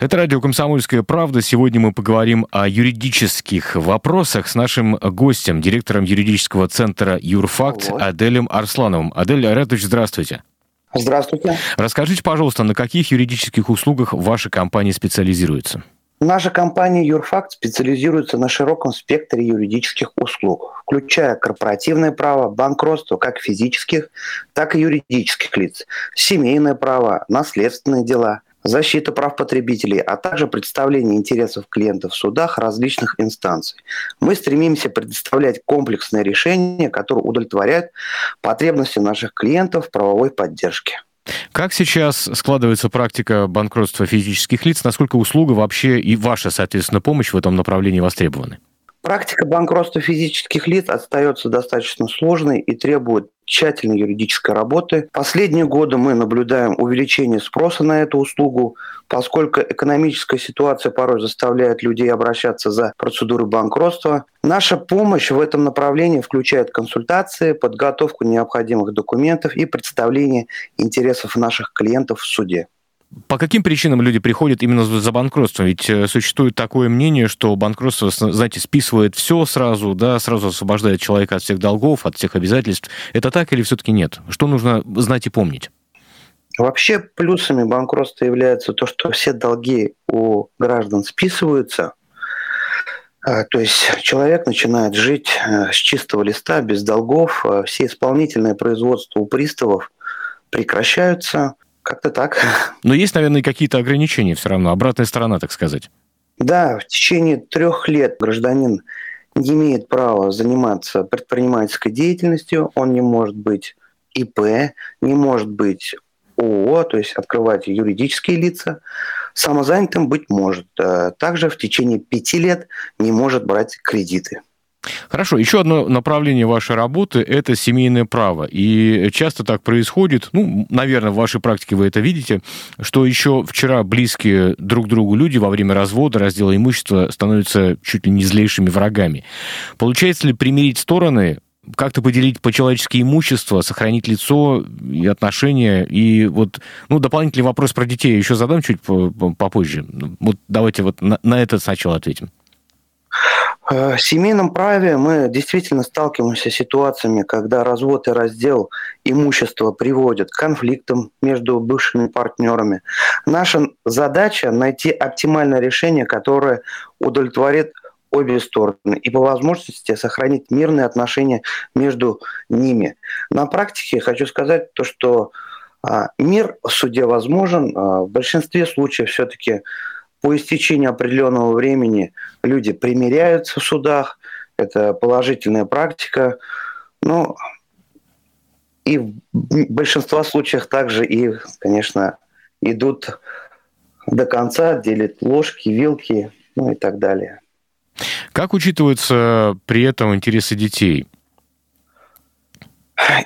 Это радио «Комсомольская правда». Сегодня мы поговорим о юридических вопросах с нашим гостем, директором юридического центра «Юрфакт» вот. Аделем Арслановым. Адель Айратович, здравствуйте. Здравствуйте. Расскажите, пожалуйста, на каких юридических услугах ваша компания специализируется? Наша компания «Юрфакт» специализируется на широком спектре юридических услуг, включая корпоративное право, банкротство как физических, так и юридических лиц, семейное право, наследственные дела – защита прав потребителей, а также представление интересов клиентов в судах различных инстанций. Мы стремимся предоставлять комплексное решение, которое удовлетворяет потребности наших клиентов в правовой поддержке. Как сейчас складывается практика банкротства физических лиц? Насколько услуга вообще и ваша, соответственно, помощь в этом направлении востребованы? Практика банкротства физических лиц остается достаточно сложной и требует тщательной юридической работы. Последние годы мы наблюдаем увеличение спроса на эту услугу, поскольку экономическая ситуация порой заставляет людей обращаться за процедурой банкротства. Наша помощь в этом направлении включает консультации, подготовку необходимых документов и представление интересов наших клиентов в суде. По каким причинам люди приходят именно за банкротством? Ведь э, существует такое мнение, что банкротство, знаете, списывает все сразу, да, сразу освобождает человека от всех долгов, от всех обязательств. Это так или все-таки нет? Что нужно знать и помнить? Вообще плюсами банкротства является то, что все долги у граждан списываются, а, то есть человек начинает жить э, с чистого листа, без долгов, а все исполнительные производства у приставов прекращаются – как-то так. Но есть, наверное, какие-то ограничения все равно, обратная сторона, так сказать. Да, в течение трех лет гражданин не имеет права заниматься предпринимательской деятельностью, он не может быть ИП, не может быть ООО, то есть открывать юридические лица, самозанятым быть может. Э, также в течение пяти лет не может брать кредиты. Хорошо, еще одно направление вашей работы – это семейное право. И часто так происходит, ну, наверное, в вашей практике вы это видите, что еще вчера близкие друг другу люди во время развода, раздела имущества становятся чуть ли не злейшими врагами. Получается ли примирить стороны, как-то поделить по-человечески имущество, сохранить лицо и отношения. И вот, ну, дополнительный вопрос про детей еще задам чуть попозже. Вот давайте вот на, на этот сначала ответим. Э, в семейном праве мы действительно сталкиваемся с ситуациями, когда развод и раздел имущества приводят к конфликтам между бывшими партнерами. Наша задача найти оптимальное решение, которое удовлетворит обе стороны и по возможности сохранить мирные отношения между ними. На практике хочу сказать то, что а, мир в суде возможен. А, в большинстве случаев все-таки по истечении определенного времени люди примиряются в судах, это положительная практика. Ну, и в большинстве случаев также и, конечно, идут до конца, делят ложки, вилки, ну и так далее. Как учитываются при этом интересы детей?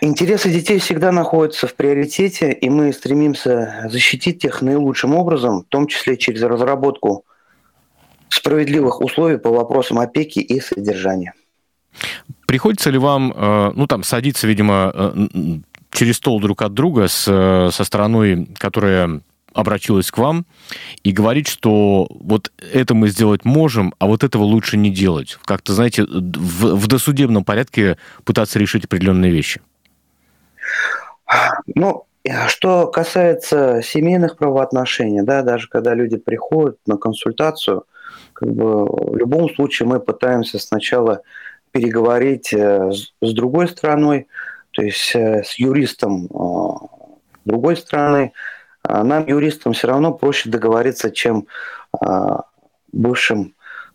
Интересы детей всегда находятся в приоритете, и мы стремимся защитить их наилучшим образом, в том числе через разработку справедливых условий по вопросам опеки и содержания. Приходится ли вам, э, ну там, садиться, видимо, э, через стол друг от друга с, э, со стороной, которая обратилась к вам и говорить, что вот это мы сделать можем, а вот этого лучше не делать. Как-то, знаете, в, в досудебном порядке пытаться решить определенные вещи. Ну, что касается семейных правоотношений, да, даже когда люди приходят на консультацию, как бы в любом случае мы пытаемся сначала переговорить э, с, другой стороной, то есть э, с юристом э, другой стороны, нам, юристам, все равно проще договориться, чем а, бывшим,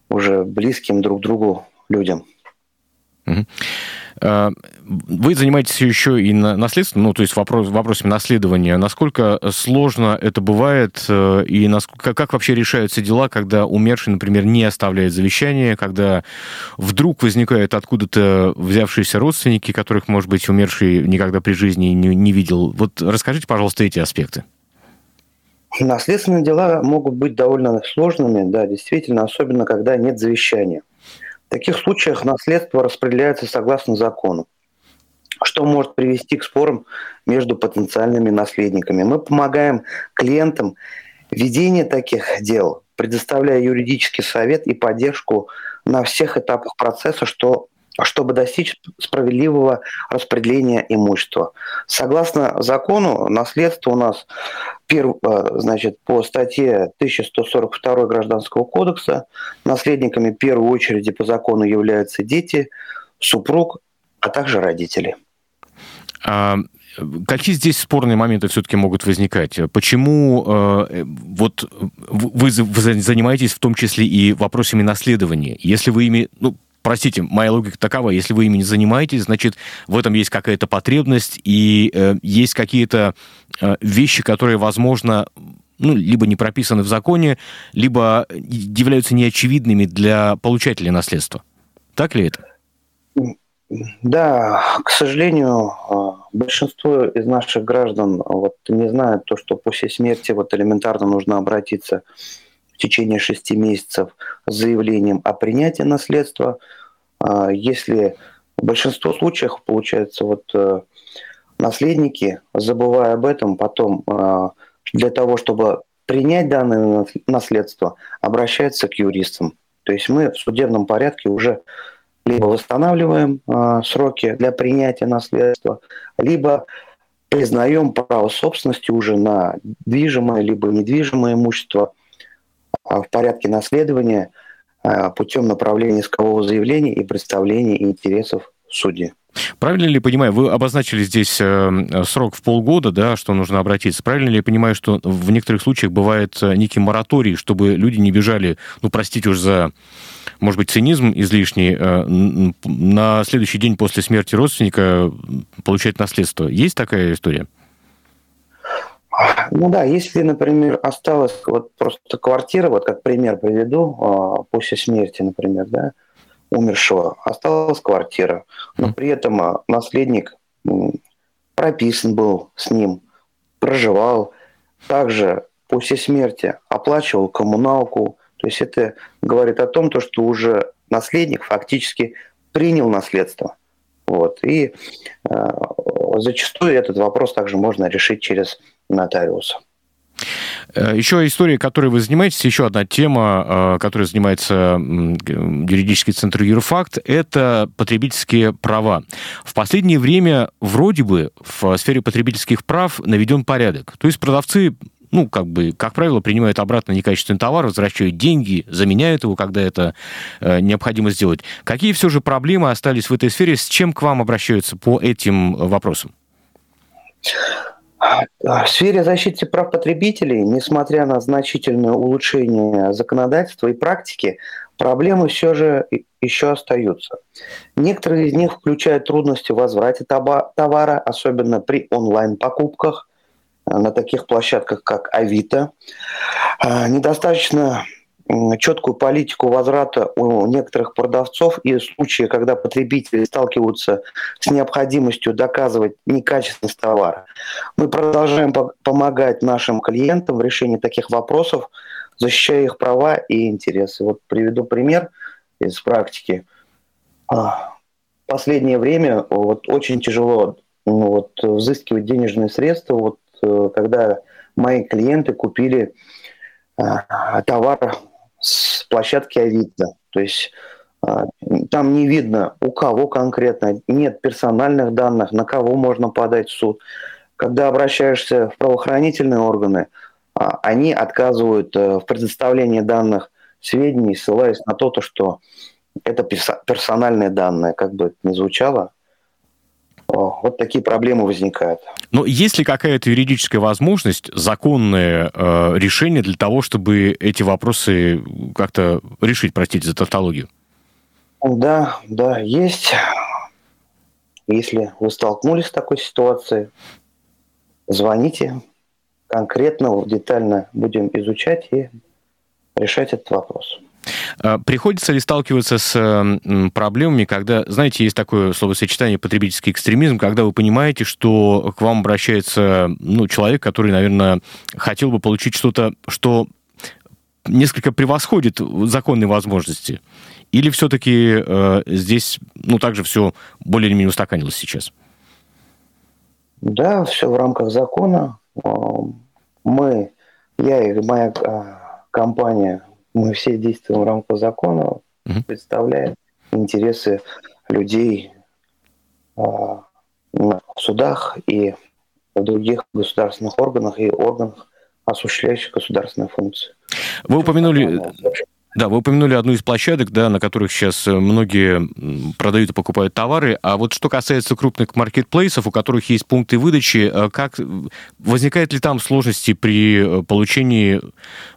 уже близким друг другу людям. А, вы занимаетесь еще и наследством, ну, то есть вопрос, вопросами наследования. Насколько сложно это бывает, э, и насколько, как вообще решаются дела, когда умерший, например, не оставляет завещание, когда вдруг возникают откуда-то взявшиеся родственники, которых, может быть, умерший никогда при жизни не, не видел. Вот расскажите, пожалуйста, эти аспекты. Наследственные дела могут быть довольно сложными, да, действительно, особенно когда нет завещания. В таких случаях наследство распределяется согласно закону, что может привести к спорам между потенциальными наследниками. Мы помогаем клиентам ведение таких дел, предоставляя юридический совет и поддержку на всех этапах процесса, что чтобы достичь справедливого распределения имущества. Согласно закону, наследство у нас перв, э, значит, по статье 1142 Гражданского кодекса наследниками в первую очередь по закону являются дети, супруг, а также родители. А Какие здесь спорные моменты все-таки могут возникать? Почему э, вот вы, вы занимаетесь в том числе и вопросами наследования? Если вы ими, ну, простите, моя логика такова, если вы ими не занимаетесь, значит, в этом есть какая-то потребность и э, есть какие-то э, вещи, которые, возможно, ну, либо не прописаны в законе, либо являются неочевидными для получателя наследства. Так ли это? Да, к сожалению, а, большинство из наших граждан вот, не знают то, что после смерти вот элементарно нужно обратиться в течение шести месяцев с заявлением о принятии наследства. А, если в большинстве случаев, получается, вот э, наследники, забывая об этом, потом а, для того, чтобы принять данное наследство, обращаются к юристам. То есть мы в судебном порядке уже либо восстанавливаем э, сроки для принятия наследства, либо признаем право собственности уже на движимое либо недвижимое имущество в порядке наследования э, путем направления искового заявления и представления интересов суде. Правильно ли понимаю, вы обозначили здесь э, срок в полгода, да, что нужно обратиться. Правильно ли я понимаю, что в некоторых случаях бывает э, некий мораторий, чтобы люди не бежали, ну, простите уж за, может быть, цинизм излишний, э, на следующий день после смерти родственника получать наследство? Есть такая история? Ну да, если, например, осталась вот просто квартира, вот как пример приведу, после смерти, например, да, умершего осталась квартира, но при этом а, наследник прописан был с ним, проживал, также после смерти оплачивал коммуналку. То есть это говорит о том, то, что уже наследник фактически принял наследство. Вот. И э, зачастую этот вопрос также можно решить через нотариуса. Э, еще история, которой вы занимаетесь, еще одна тема, э, которой занимается юридический центр Юрфакт, это потребительские права. В последнее время вроде бы в сфере потребительских прав наведен порядок. То есть продавцы ну, как бы, как правило, принимают обратно некачественный товар, возвращают деньги, заменяют его, когда это э, необходимо сделать. Какие все же проблемы остались в этой сфере? С чем к вам обращаются по этим вопросам? В сфере защиты прав потребителей, несмотря на значительное улучшение законодательства и практики, проблемы все же еще остаются. Некоторые из них включают трудности в возврате товара, особенно при онлайн-покупках э, на таких площадках, как Авито. Э, недостаточно четкую политику возврата у некоторых продавцов и случаи, когда потребители сталкиваются с необходимостью доказывать некачественность товара. Мы продолжаем помогать нашим клиентам в решении таких вопросов, защищая их права и интересы. Вот приведу пример из практики. А, последнее время вот очень тяжело ну, вот, взыскивать денежные средства, вот, э, когда мои клиенты купили а, товар с площадки Авито. То есть а, там не видно, у кого конкретно, нет персональных данных, на кого можно подать в суд. Когда обращаешься в правоохранительные органы, а, они отказывают э, в предоставлении данных сведений, ссылаясь на то, что это персональные данные, как бы это ни звучало. Вот такие проблемы возникают. Но есть ли какая-то юридическая возможность, законное э, решение для того, чтобы эти вопросы как-то решить, простите за тавтологию? Да, да, есть. Если вы столкнулись с такой ситуацией, звоните, конкретно, детально будем изучать и решать этот вопрос. А приходится ли сталкиваться с проблемами, когда, знаете, есть такое словосочетание потребительский экстремизм, когда вы понимаете, что к вам обращается ну, человек, который, наверное, хотел бы получить что-то, что несколько превосходит законные возможности? Или все-таки э, здесь, ну, также все более или менее устаканилось сейчас? Да, все в рамках закона. Мы Я и моя а, компания, мы все действуем в рамках закона, угу. представляем интересы людей а, в судах и в других государственных органах и органах, осуществляющих государственные функции. Вы упомянули... Да, вы упомянули одну из площадок, да, на которых сейчас многие продают и покупают товары. А вот что касается крупных маркетплейсов, у которых есть пункты выдачи, э, как возникает ли там сложности при э, получении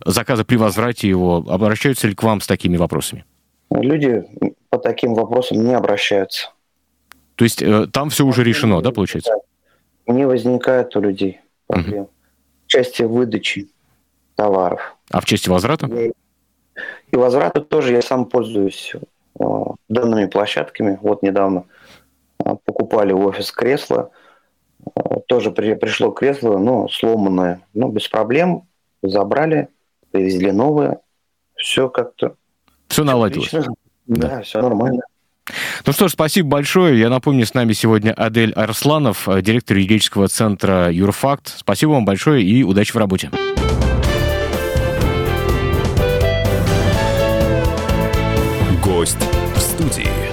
заказа, при возврате его? Обращаются ли к вам с такими вопросами? Люди по таким вопросам не обращаются. То есть э, там все уже решено, да, получается? Не возникает у людей проблем. Угу. В части выдачи товаров. А в части возврата? И возвраты тоже я сам пользуюсь э, данными площадками. Вот недавно э, покупали в офис кресло. Э, тоже при, пришло кресло, но сломанное. Ну, без проблем. Забрали, привезли новое. Все как-то... Все наладилось. Да, да, все нормально. Ну что ж, спасибо большое. Я напомню, с нами сегодня Адель Арсланов, директор юридического центра Юрфакт. Спасибо вам большое и удачи в работе. гость в студии.